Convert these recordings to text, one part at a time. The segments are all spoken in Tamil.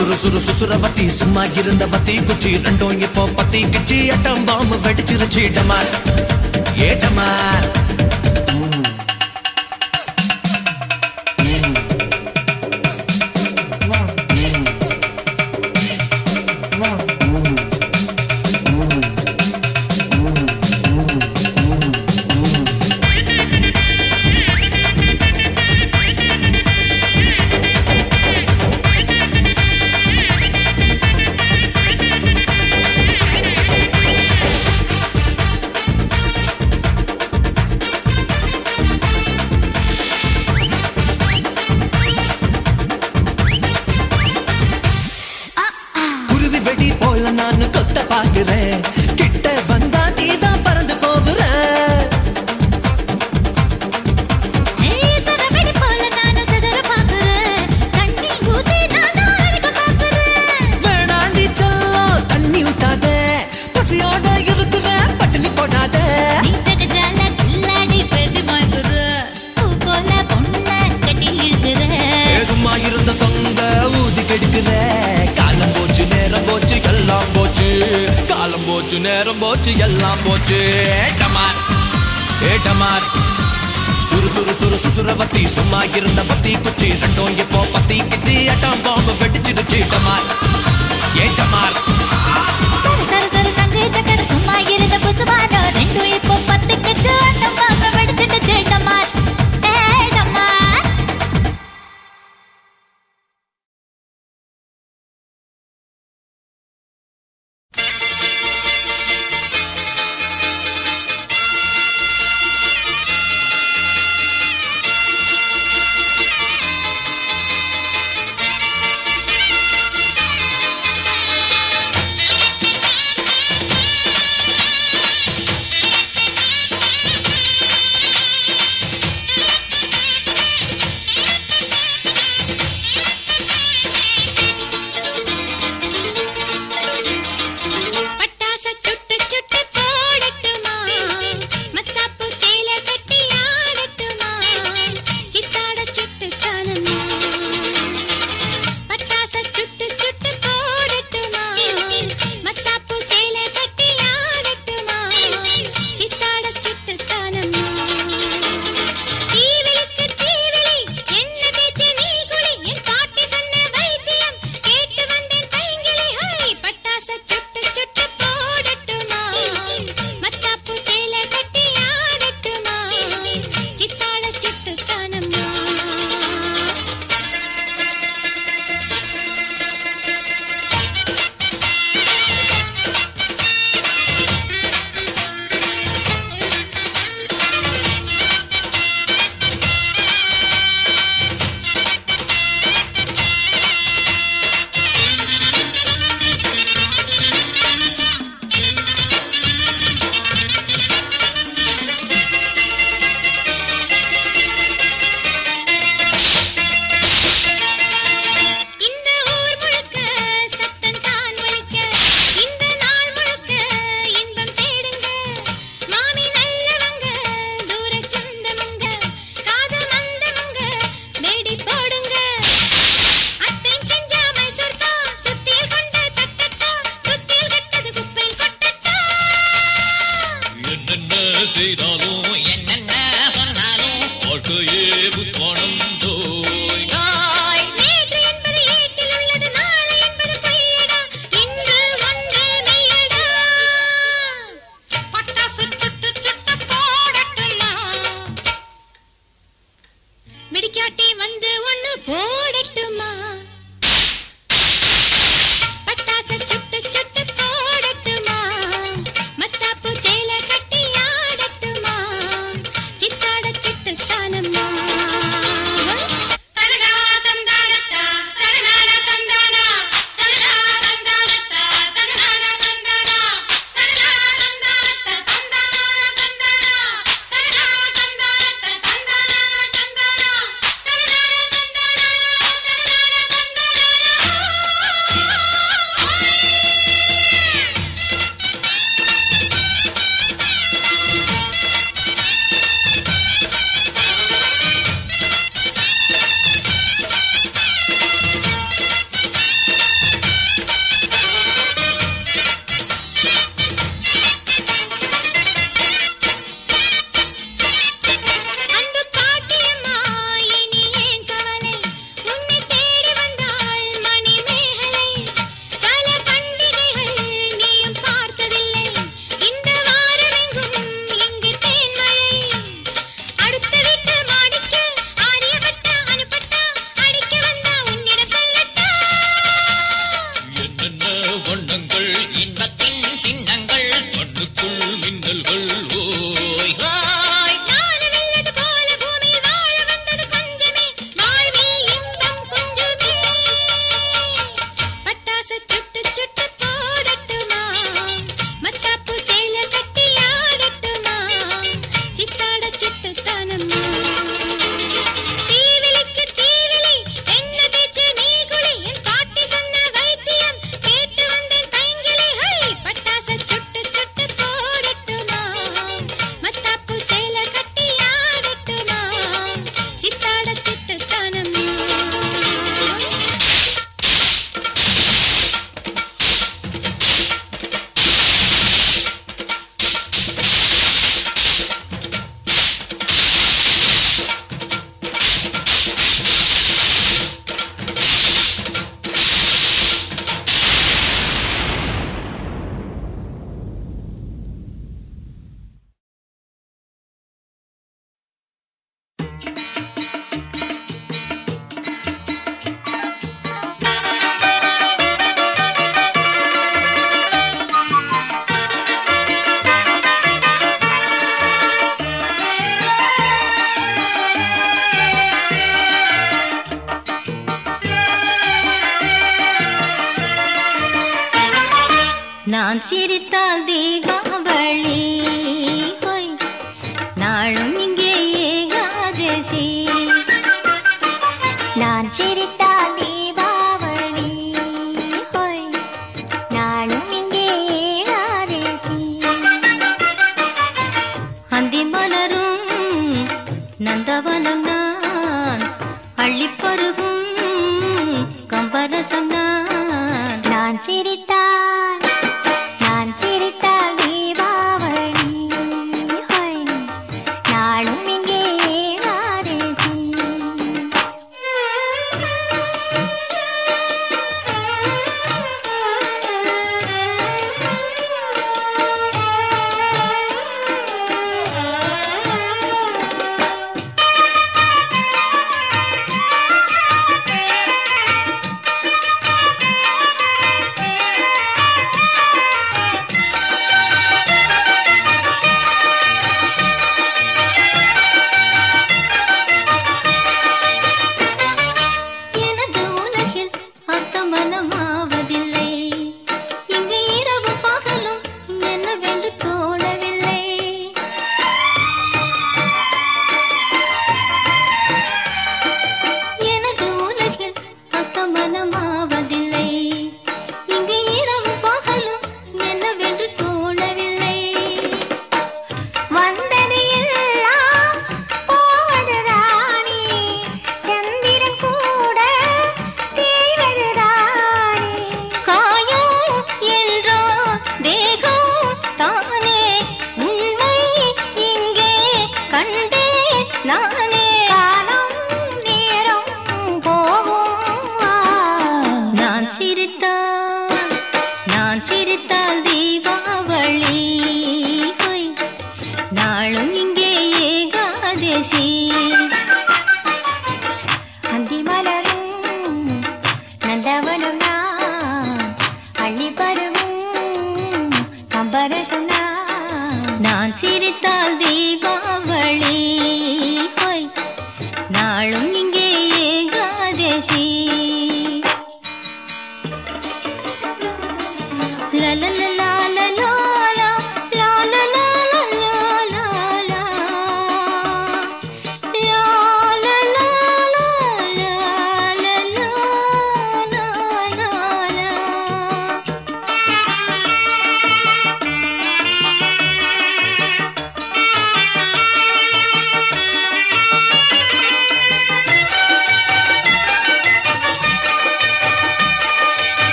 சுறு சுறு சுசுரவத்தி சும்மா இருந்தவத்தி குச்சி ரெண்டும் இப்போ பத்தி கிச்சி அட்டம் பாம்பு வெடிச்சிருச்சி டமார் ஏ டமார்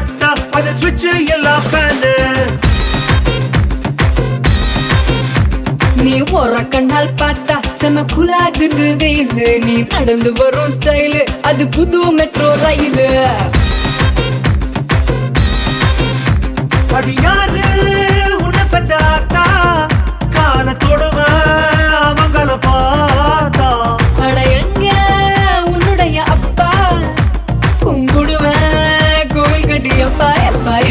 பட்டா அதை சுவிட்ச் எல்லாம் ஃபேனு போற கண்ணால் பார்த்தா செம குலாகுது வெயிலு. நீ நடந்து வரும் ஸ்டைலு அது புது மெட்ரோ ரயிலு. அடியாரு உன்னை பெற்றாத்தா கால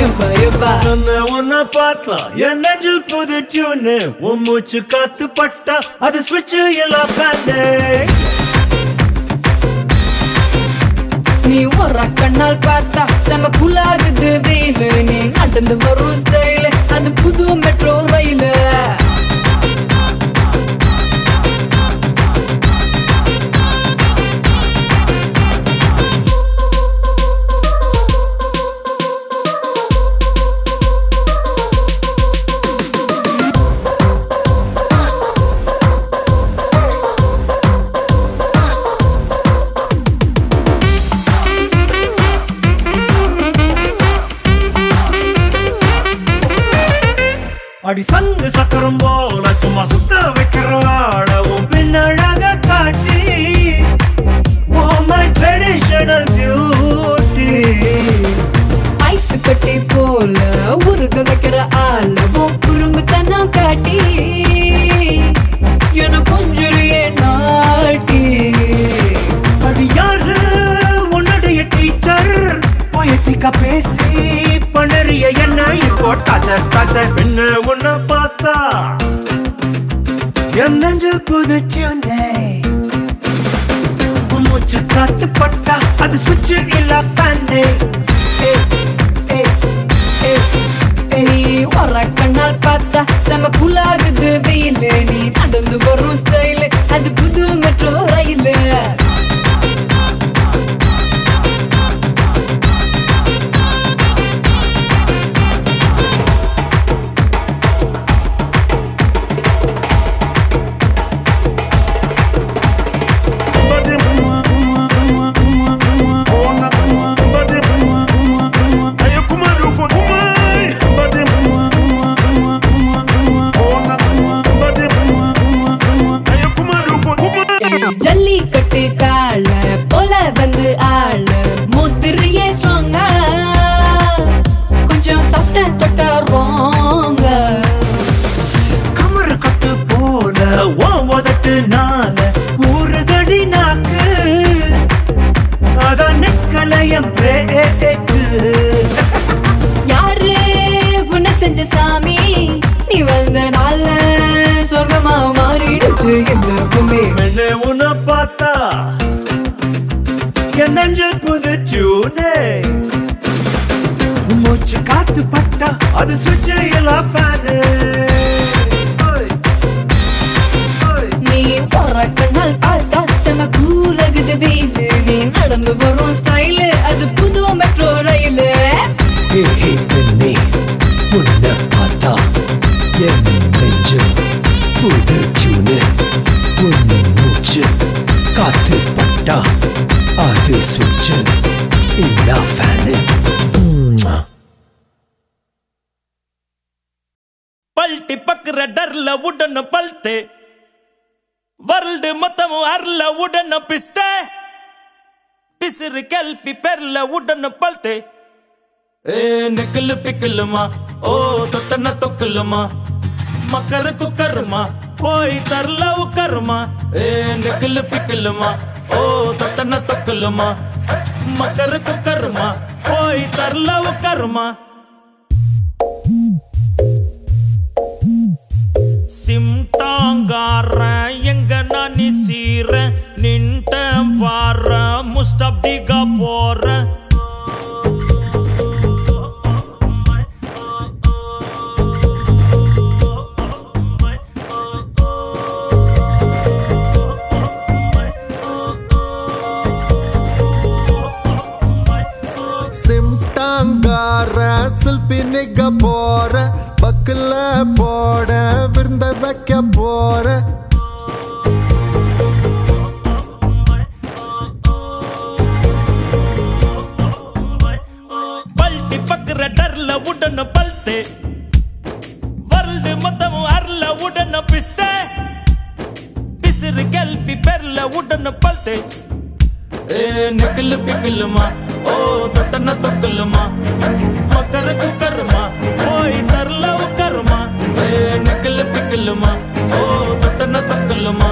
உன்ன உன்ன பார்த்தா என் நெஞ்சில் புது டியூனு உன் மூச்சு காத்து பட்டா அது சுவிட்ச் எல்லா பேண்டே நீ ஒரு கண்ணால் பார்த்தா செம புலாகுது வெயிலு. நீ நடந்து வரும் ஸ்டைலு அது புது மெட்ரோ ரயிலு. sun நெஞ்சில் புதுச்சுனே அது சுவிட்ச் எல்லாம் ஃபேனு நீ போற கண்ணால் பார்த்தா செம கூலகுது வெயிலு. நீ நடந்து வரும் ஸ்டைலு அது புது மெட்ரோ ரயிலு பெண்ணே உன்னை பார்த்தா என் நெஞ்சு புது டியூனு உன் மூச்சு காத்து பட்டா அது சுவிட்சு இல்ல ஃபேனு சிறு கல்பி பெர்ல உடனு பல்தே ஏ நெக்கலு பிக்கலுமா? ஓ தொத்தன தொக்கலுமா? மக்கரு குக்கருமா போய் தரல உக்கருமா? ஏ நெக்கலு பிக்கலுமா? ஓ தொத்தன தொக்கலுமா? மக்கரு குக்கருமா போய் தரல உக்கருமா? சிம்தாங்கார எங்க நான் சீர நின்ட்ட வார முஸ்டப்டிகா போற சிம்தாங்கார சில்பி நிக்க போற நாக்குல போட விருந்த வைக்க போற. பல்டி பக்குற டர்ல உடன பல்த்து வருல்டு மொத்தமும் அருள உடன பிஸ்த. பிசிறு கல்பி பெருல உடன பல்த்து ஏ நக்கல் பிக்கலுமா? ஓ தொட்டன தொக்கலுமா? மக்கர குக்கருமா? போய் தரல நெக்கல் ஓ தொட்டன தொக்கலுமா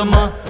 Alma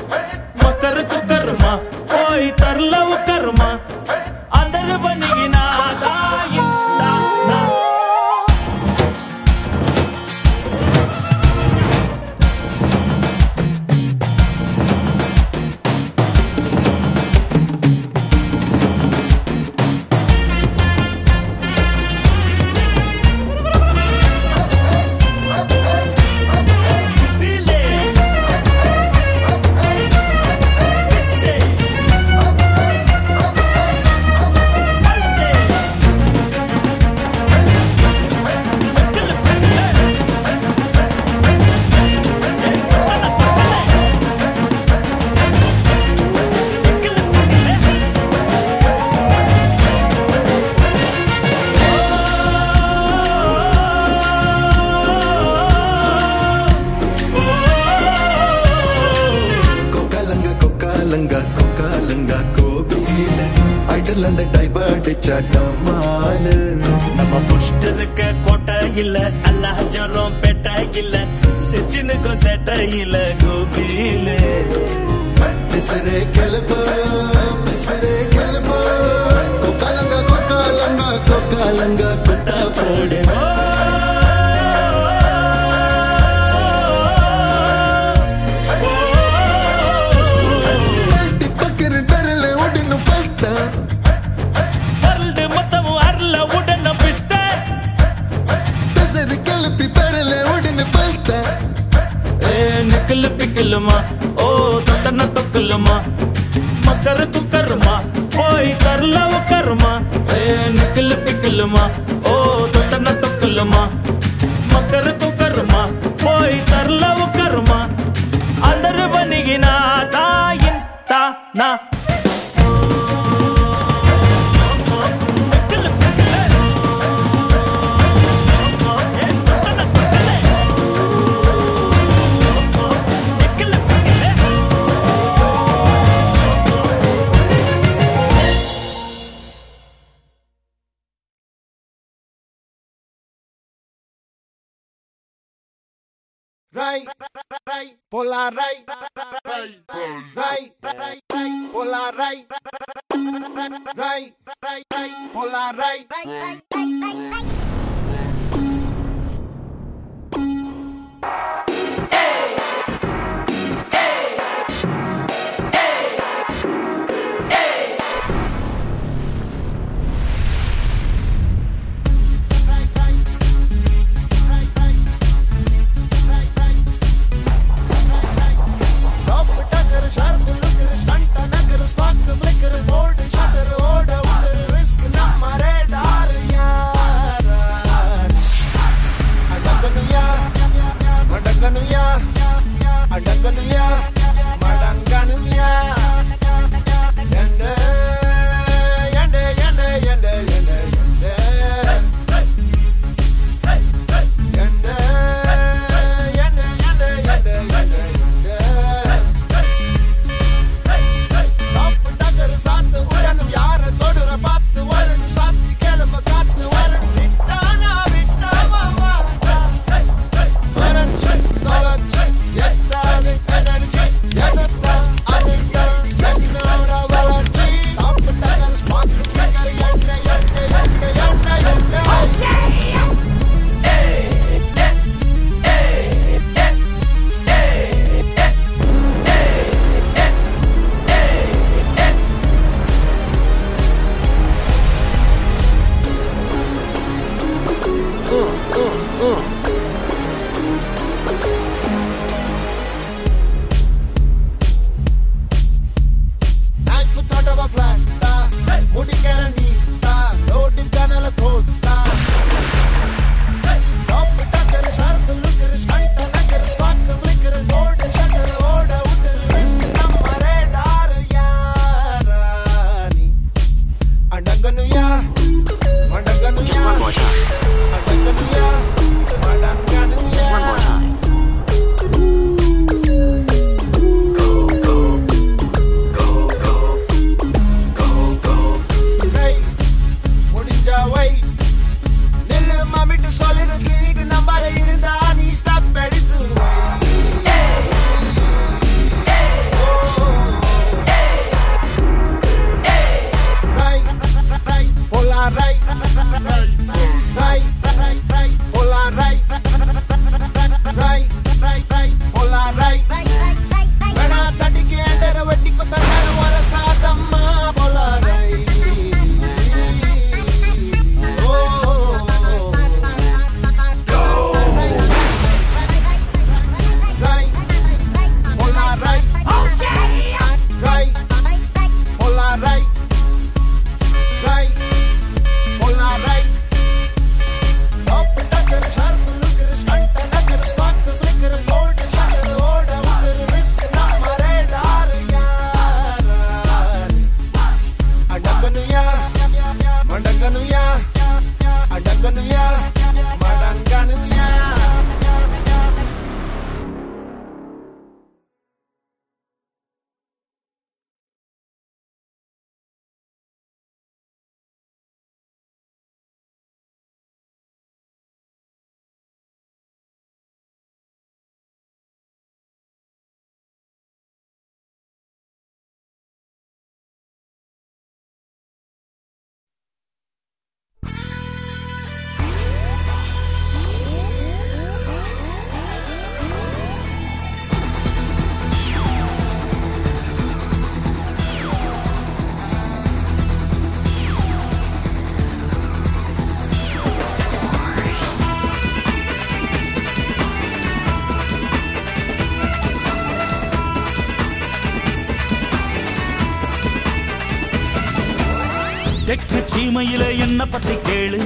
தனிமையில என்ன பத்தி கேளு?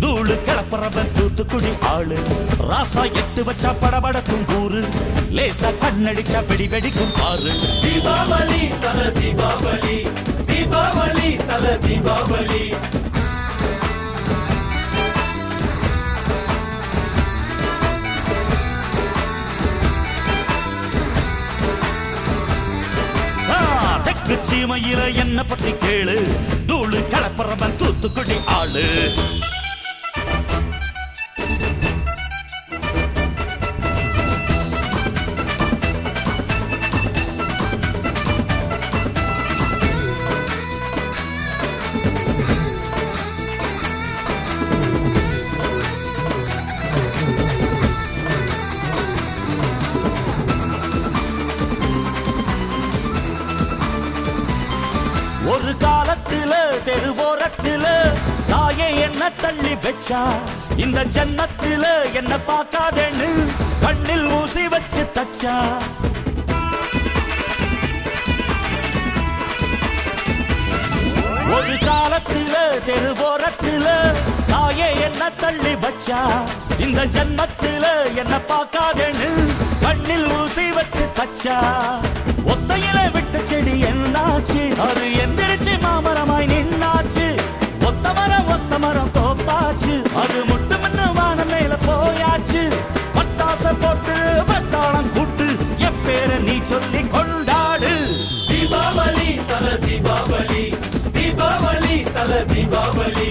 தூளு கிளப்புறவன் தூத்துக்குடி ஆளு. ராசா எட்டு வச்சா படபடக்கும் கூறு. லேசா கண்ணடிச்சா வெடி வெடிக்கும் பாரு தீபாவளி தல தீபாவளி. தீபாவளி தல தீபாவளி. சீமையில என்ன பத்தி கேளு? கலப்புறவன் தூத்துக்குடி ஆளு. வச்சா இந்த ஜன்னத்தில என்ன பார்க்காதேன்னு கண்ணில் ஊசி வச்சு தச்சா. ஒரு காலத்தில தெரு போரத்தில தாயே என்ன தள்ளி வச்சா. இந்த ஜன்மத்தில என்ன பார்க்காதேன்னு கண்ணில் ஊசி வச்சு தச்சா. ஒத்தையில விட்ட செடி என்னாச்சு? அது எந்திரிச்சு बाबली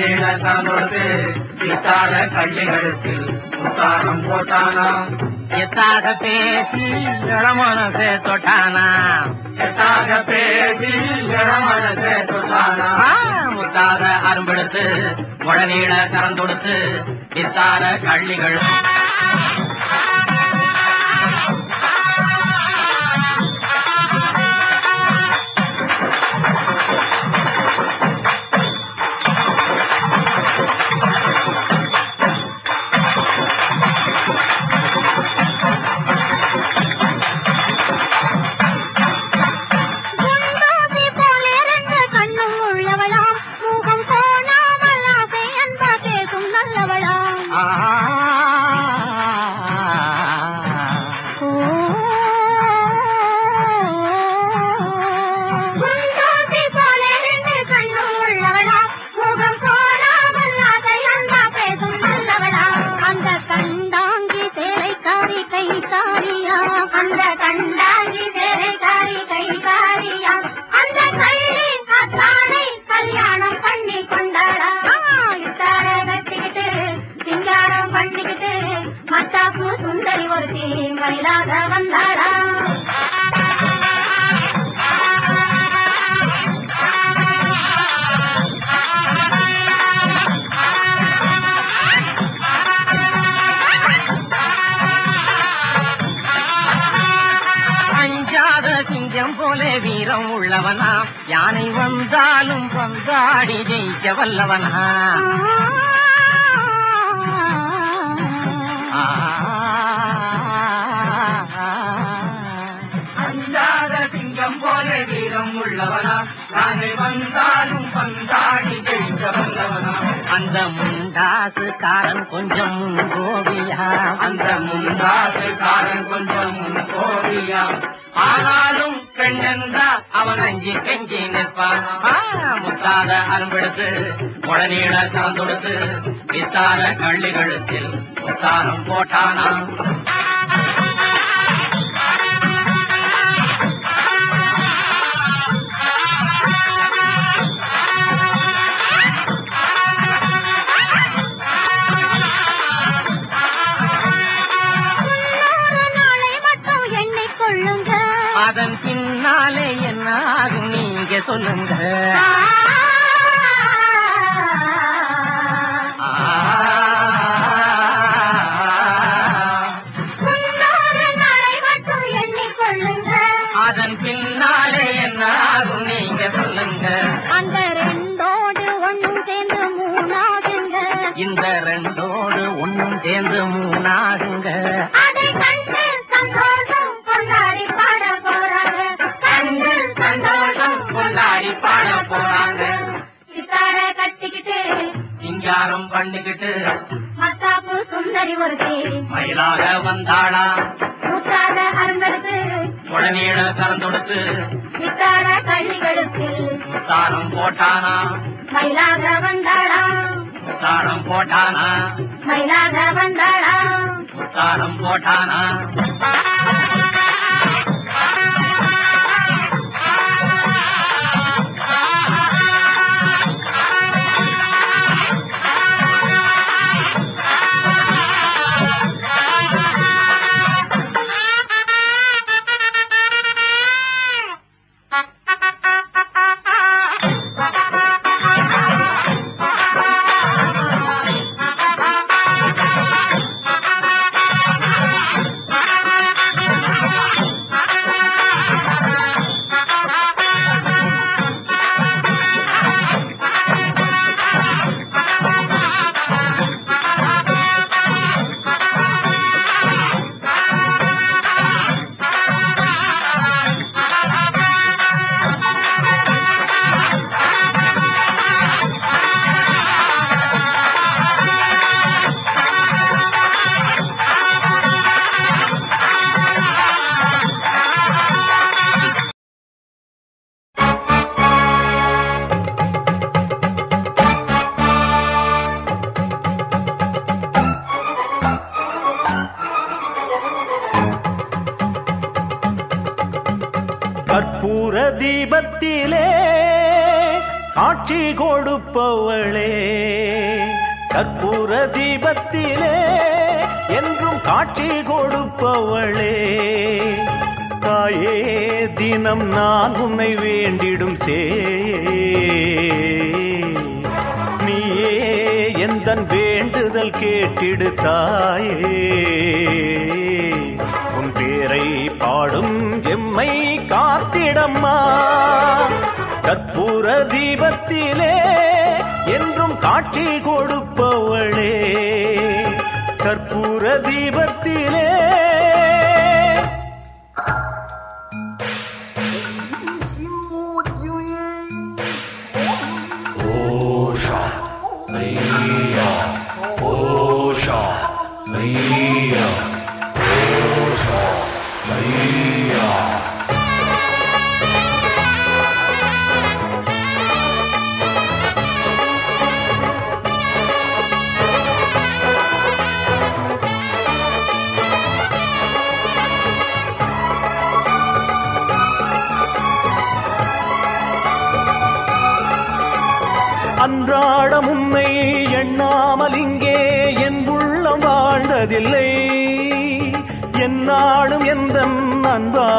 நீள தந்தோட்டு இத்தாத கள்ளிகளுக்கு முத்தாரம் போட்டானா? எத்தாக பேசி இளமனசே தொட்டானா? எத்தாக பேசி இளமனசே தொட்டானா? முத்தாத அரும்பெடுத்து முழநீள கறந்தொடுத்து இத்தார கள்ளிகளும் அந்த முண்டாசுக்காரன் கொஞ்சம் கோபியா அந்த முண்டாசு காரன் கொஞ்சம் கோபியா ஆனாலும் பெண்ணென்றா அவன் அஞ்சி கெஞ்சி நிற்பான். முத்தாத அரும்பெடுத்து முழநீள கலந்தொடுத்து வித்தார கள்ளிகளுக்கு முத்தாரம் போட்டானான் ஆகும் நீங்க சொல்லுங்க. பண்ணிக்கிட்டு மத்தாப்பு சுந்தரி ஒருத்தி. மயிலாக வந்தாளா? முத்தாத அருந்தடுத்து உடனீட கறந்தொடுத்து சித்தார கள்ளிகளுக்கு முத்தாரம் போட்டானா? மயிலாக வந்தாளா? முத்தாரம் போட்டானா? மயிலாக வந்தாளா? முத்தாரம் போட்டானா? கற்பூர தீபத்திலே என்றும் காட்சி கொடுப்பவளே. தாயே தினம் நான் உன்னை வேண்டிடும் சே நீயே எந்தன் வேண்டுதல் கேட்டிடு தாயே. உன் பேரை பாடும் எம்மை காத்திடம்மா. கற்பூர தீபத்திலே என்றும் காட்சி கொடுப்பவளே. கற்பூர தீபத்திலே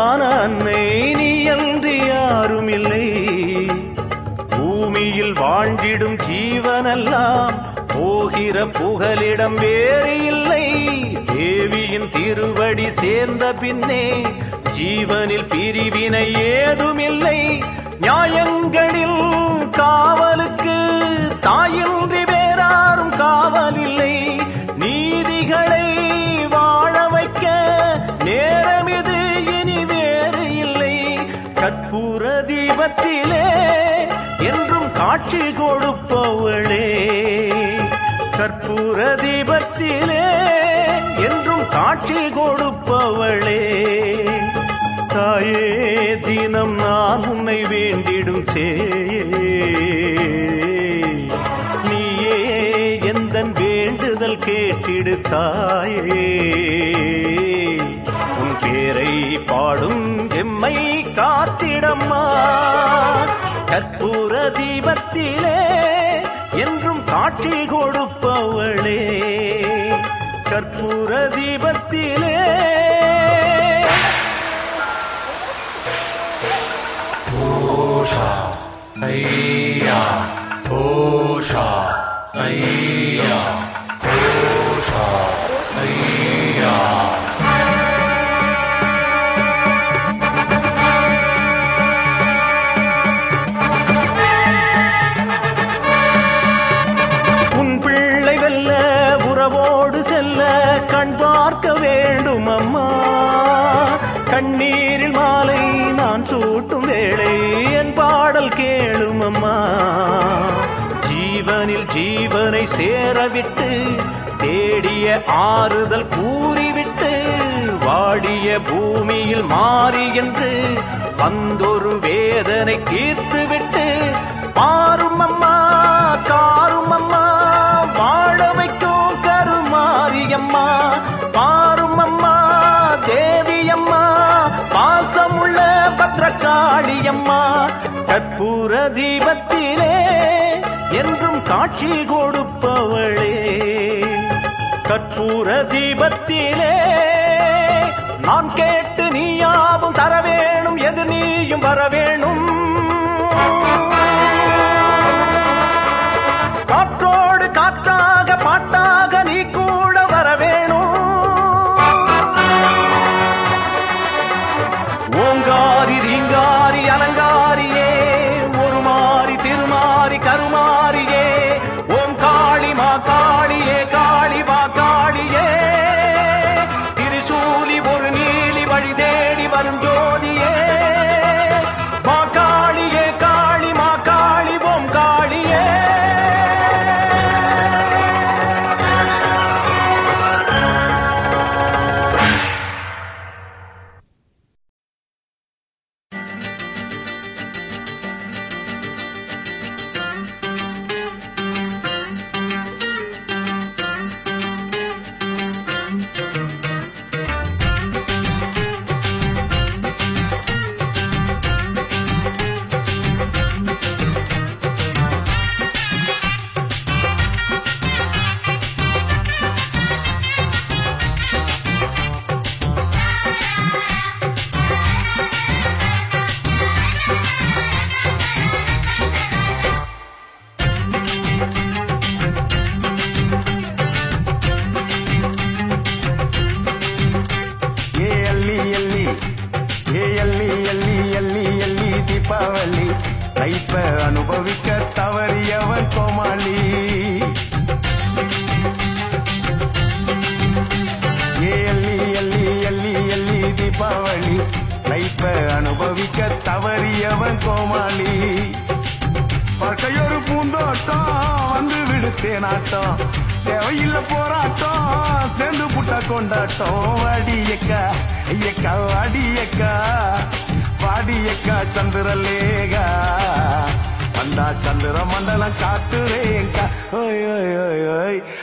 அன்பான அன்னை நீ அன்றி யாரும் இல்லை பூமியில் வாழ்ந்திடும் ஜீவனெல்லாம் போகிற புகலிடம் வேறு இல்லை. தேவியின் திருவடி சேர்ந்த பின்னே ஜீவனில் பிரிவினை ஏதுமில்லை. நியாயங்களில் காவலுக்கு தாயின்றி வேறாரும் காவலில்லை. நீதிகளை தெய்வத்திலே என்றும் காட்சி கொடுப்பவளே. கற்பூர தீபத்திலே என்றும் காட்சி கொடுப்பவளே. தாயே தினம் நான் உன்னை வேண்டிடும் சே நீயே எந்த வேண்டுதல் கேட்டிடு தாயே. பேரை பாடும் எம்மை காத்திடம்மா. கற்பூர தீபத்திலே என்றும் காட்சி கொடுப்பவளே. கற்பூர தீபத்திலே. ஓஷா ஐயா ஓஷா ஐயா. கேளும் ஜீவனில் ஜீவனை சேரவிட்டு தேடிய ஆறுதல் கூறிவிட்டு வாடிய பூமியில் மாறி என்று வந்தொரு வேதனை தீர்த்துவிட்டு மாறும் அம்மா தாரும் அம்மா வாழ வைக்கும் கருமாரியம்மா. பாரும் அம்மா தேவியம்மா பாசமுள்ள பத்திரகாளியம்மா. கற்பூர தீபத்திலே என்றும் காட்சி கொடுப்பவளே. கற்பூர தீபத்திலே நான் கேட்டு நீயாவும் தர வேணும் எது நீயும் வர வேணும்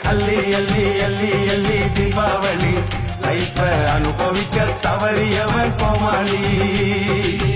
அள்ளி அள்ளி அள்ளி அள்ளி தீபாவளி. லைஃப அனுபவிக்க தவறியவன் கோமாளி.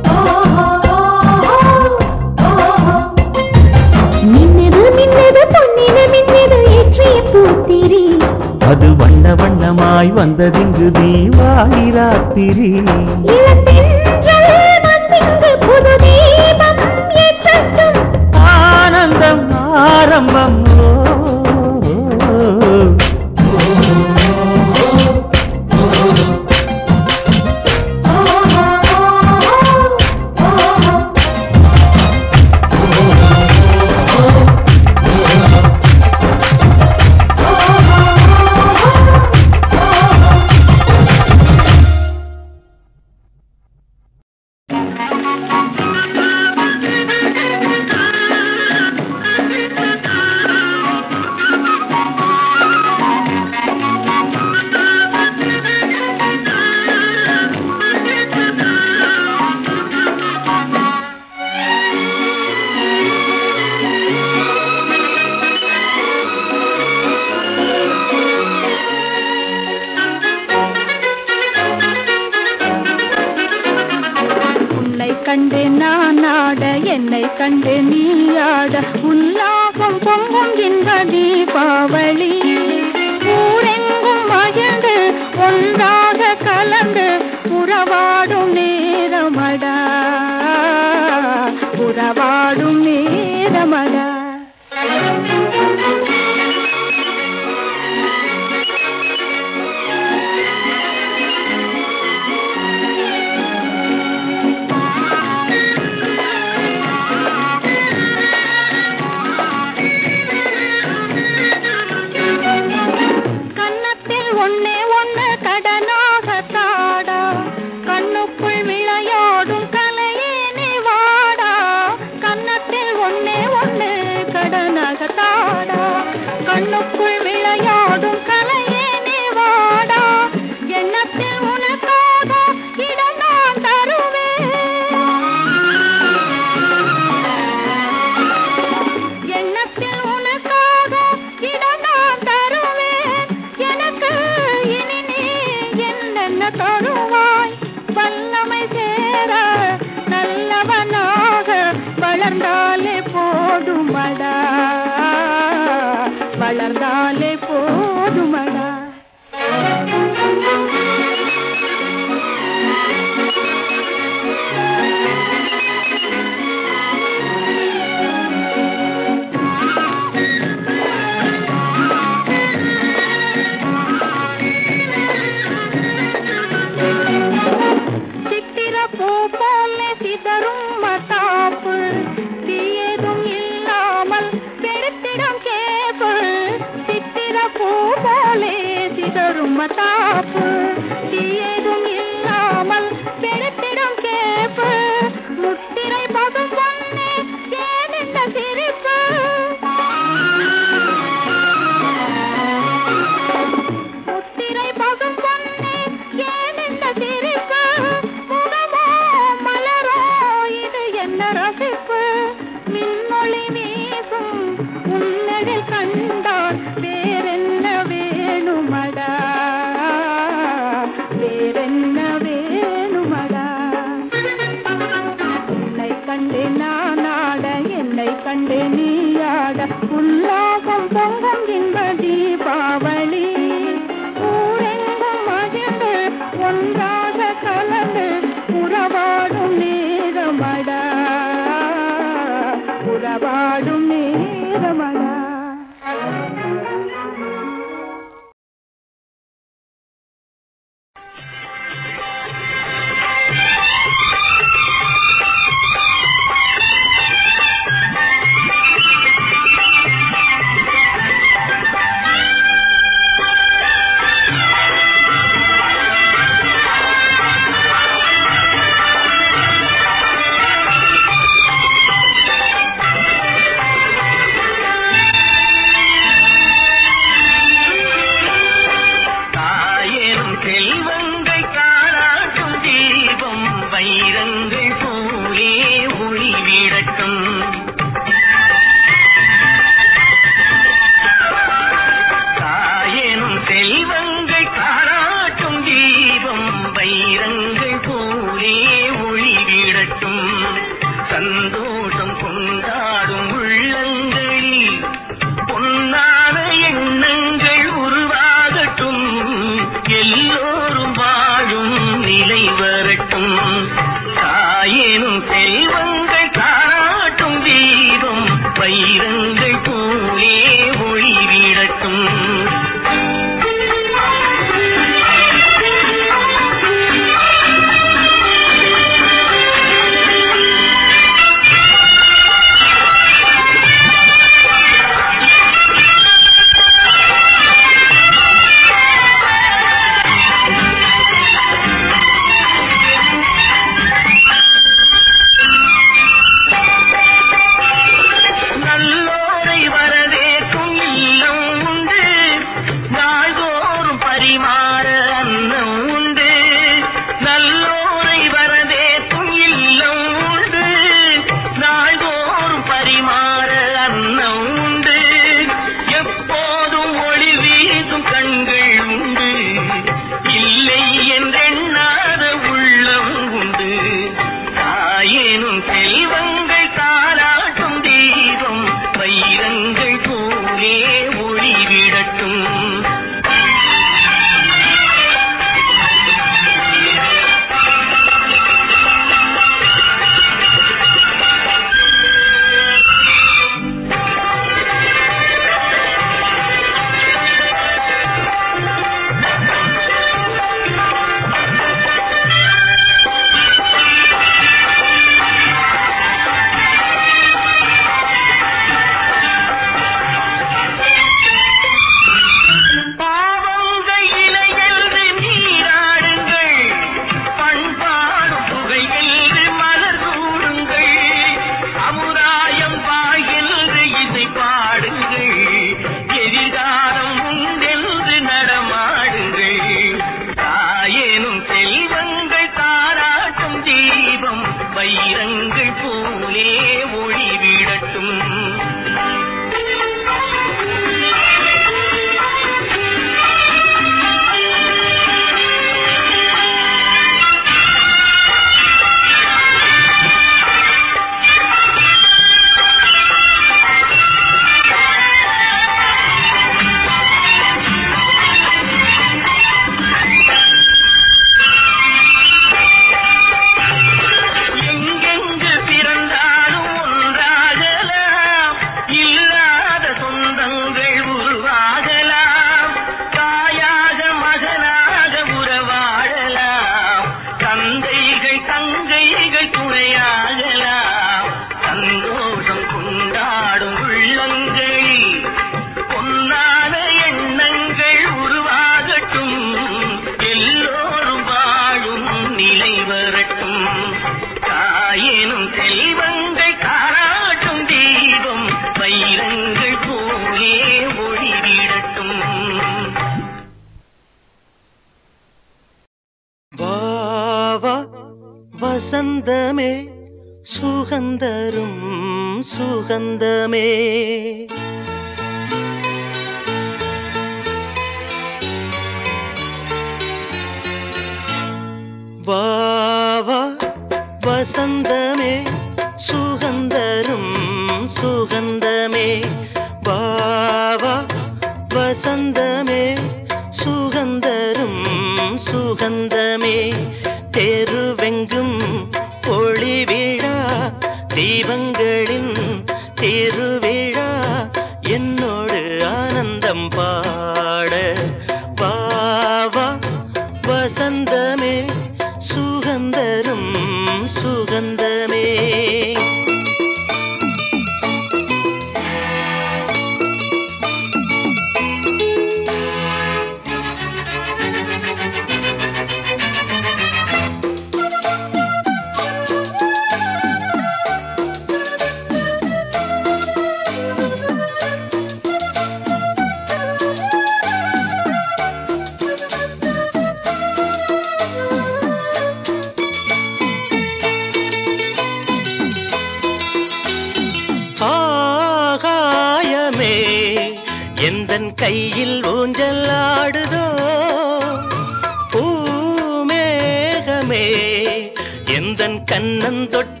எந்தன் கண்ணன்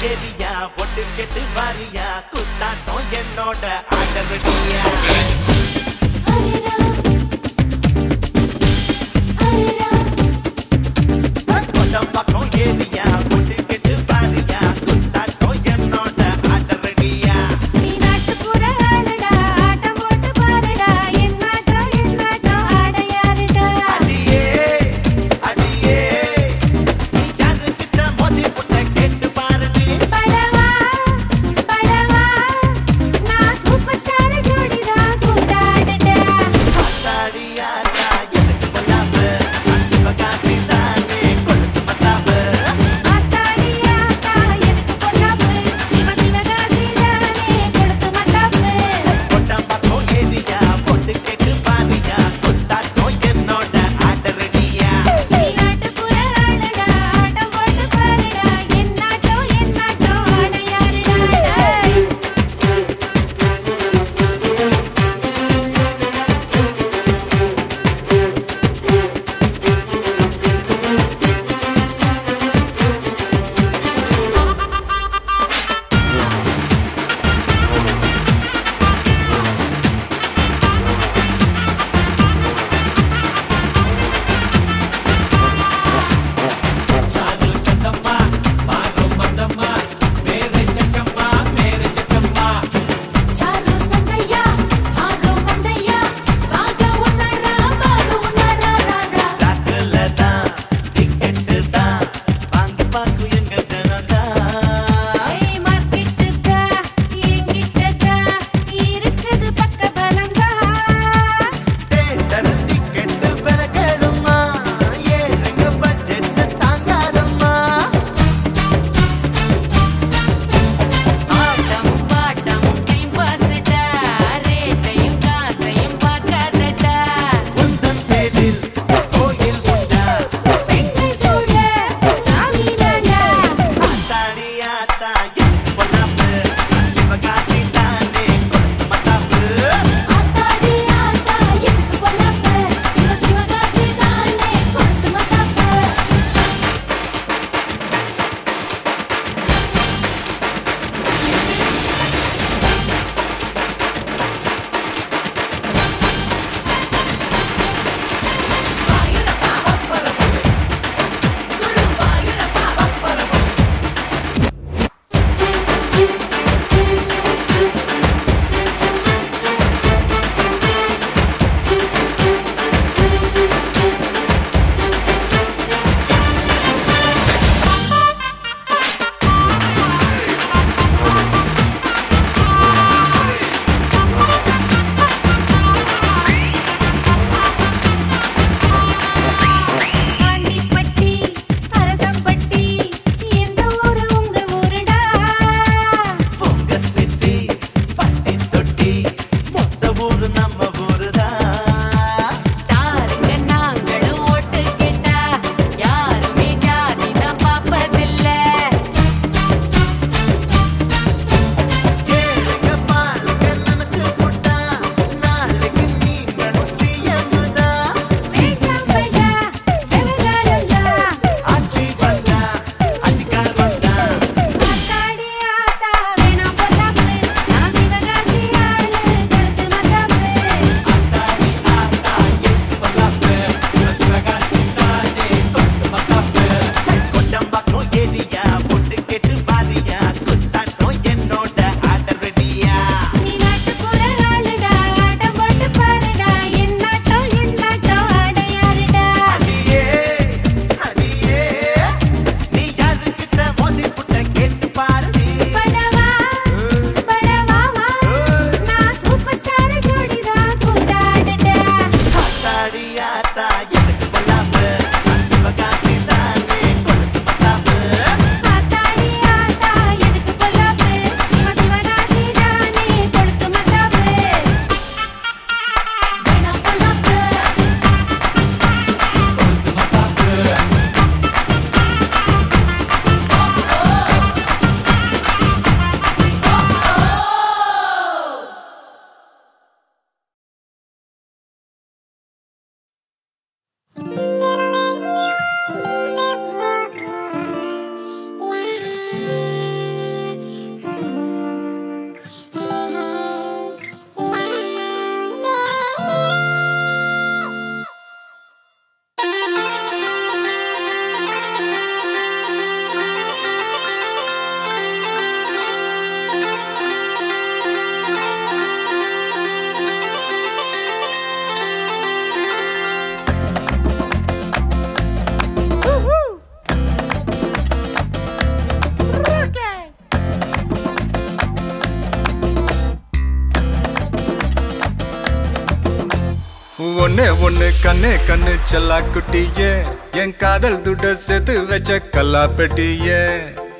உடம்பக்கும் ஒட்டு கெட்டு வாரியா குத்தாட்டம் என்னோட ஆடரடியா ஒண்ணு கண்ணே கண்ணு செல்லா குட்டியே. என் காதல் துட்ட சேர்த்து வச்ச கல்லா பெட்டியே.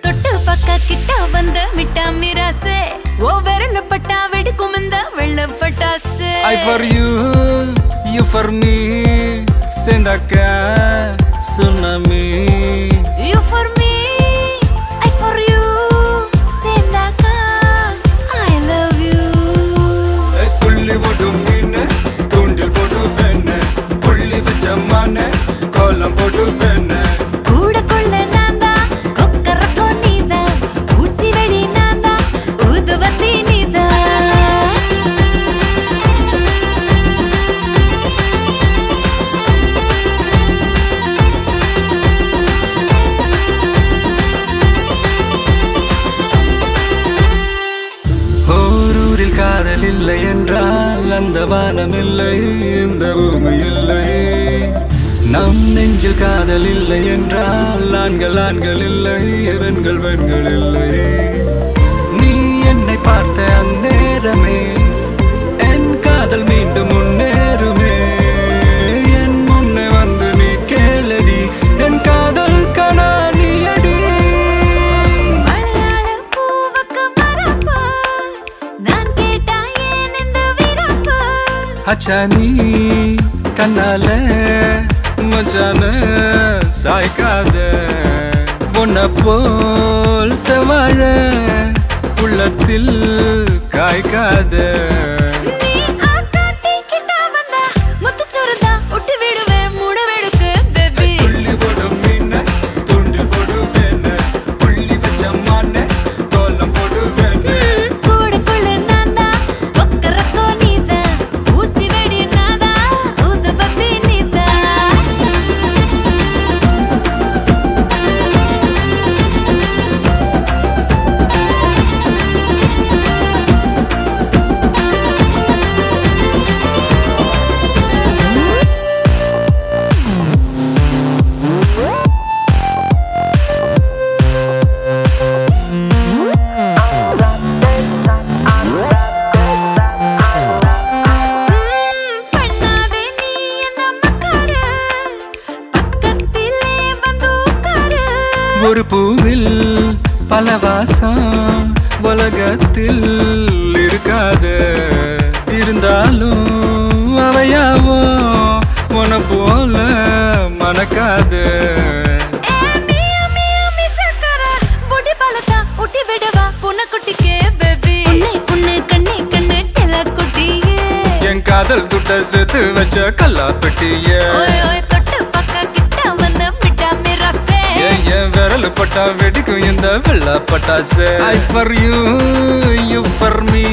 தொட்டு பக்க கிட்ட வந்த மிட்டா மிராசே. ஓ விரல பட்டா வெடிக்கும் இந்த வெள்ள பட்டாசு. I for you you for me சேர்ந்தாக்க tsunami You for கோலம் போடு வேண கூட கொள்ள நான்தான், கொக்கரக்கோ நீதான். ஊசி வெடி நான்தான், ஊதுவத்தி நீதான். ஓரூரில் காதல் இல்லை என்றால் அந்த வானம் இல்லை இந்த பூமி இல்லை நம் நெஞ்சில் காதல் இல்லை என்றால் ஆண்கள் ஆண்கள் இல்லை பெண்கள் பெண்கள் இல்லை நீ என்னை பார்த்த அந்நேரமே என் காதல் மீண்டும் முன்னேறுமே. என் முன்னே வந்து நீ கேளடி என் காதல் கனா நீ அடி மலையாள பூவுக்கு மரப்பா, நான் கேட்டா ஏன் இந்த விரப்பா? அச்சா நீ கண்ணால மச்சான சாய்க்காத. உன்னை போல் செவாழ உள்ளத்தில் காய்க்காத. சேர்த்து வச்ச கல்லா பெட்டிய ஓய் ஓய் தொட்டு பக்கா கிட்ட வந்து மிட்டா மிரசே. ஏன் என் விரல் பட்டா வெடிக்கும் இந்த வெள்ளா பட்டாசு. I for you you for me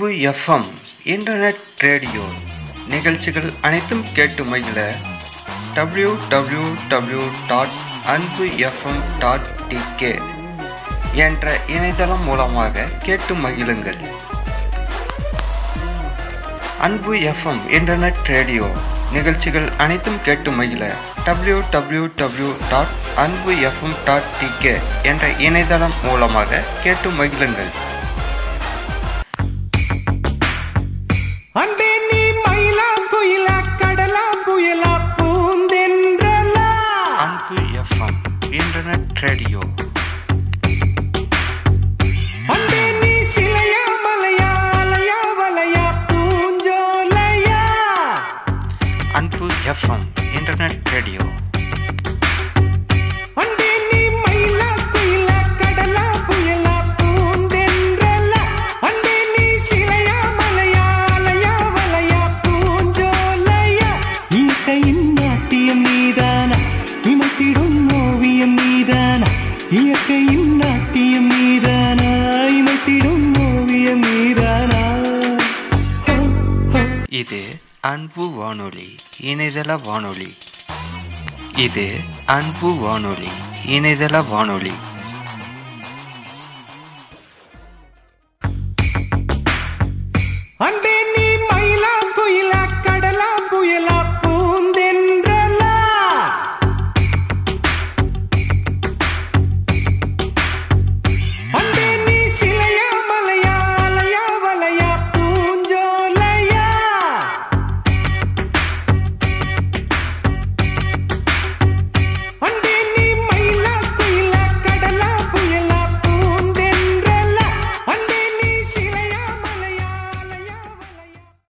Anbu FM internet radio நிகழ்ச்சிகள் அனைத்தும் கேட்டு மகிழ W W W dot Anbu FM dot TK என்ற இணையதளம் மூலமாக கேட்டு மகிழுங்கள். அன்பு எஃப்எம் இன்டர்நெட் ரேடியோ நிகழ்ச்சிகள் அனைத்தும் கேட்டு மகிழ W W W dot Anbu FM dot TK என்ற இணையதளம் மூலமாக கேட்டு மகிழுங்கள். அன்பே நீ மயிலா குயிலா கடலா புயலா பூந்தென்றலா? Anbu FM internet radio. Anbu FM internet radio. Anbu வானொலி இணையதள வானொலி. இது அன்பு வானொலி இணையதள வானொலி.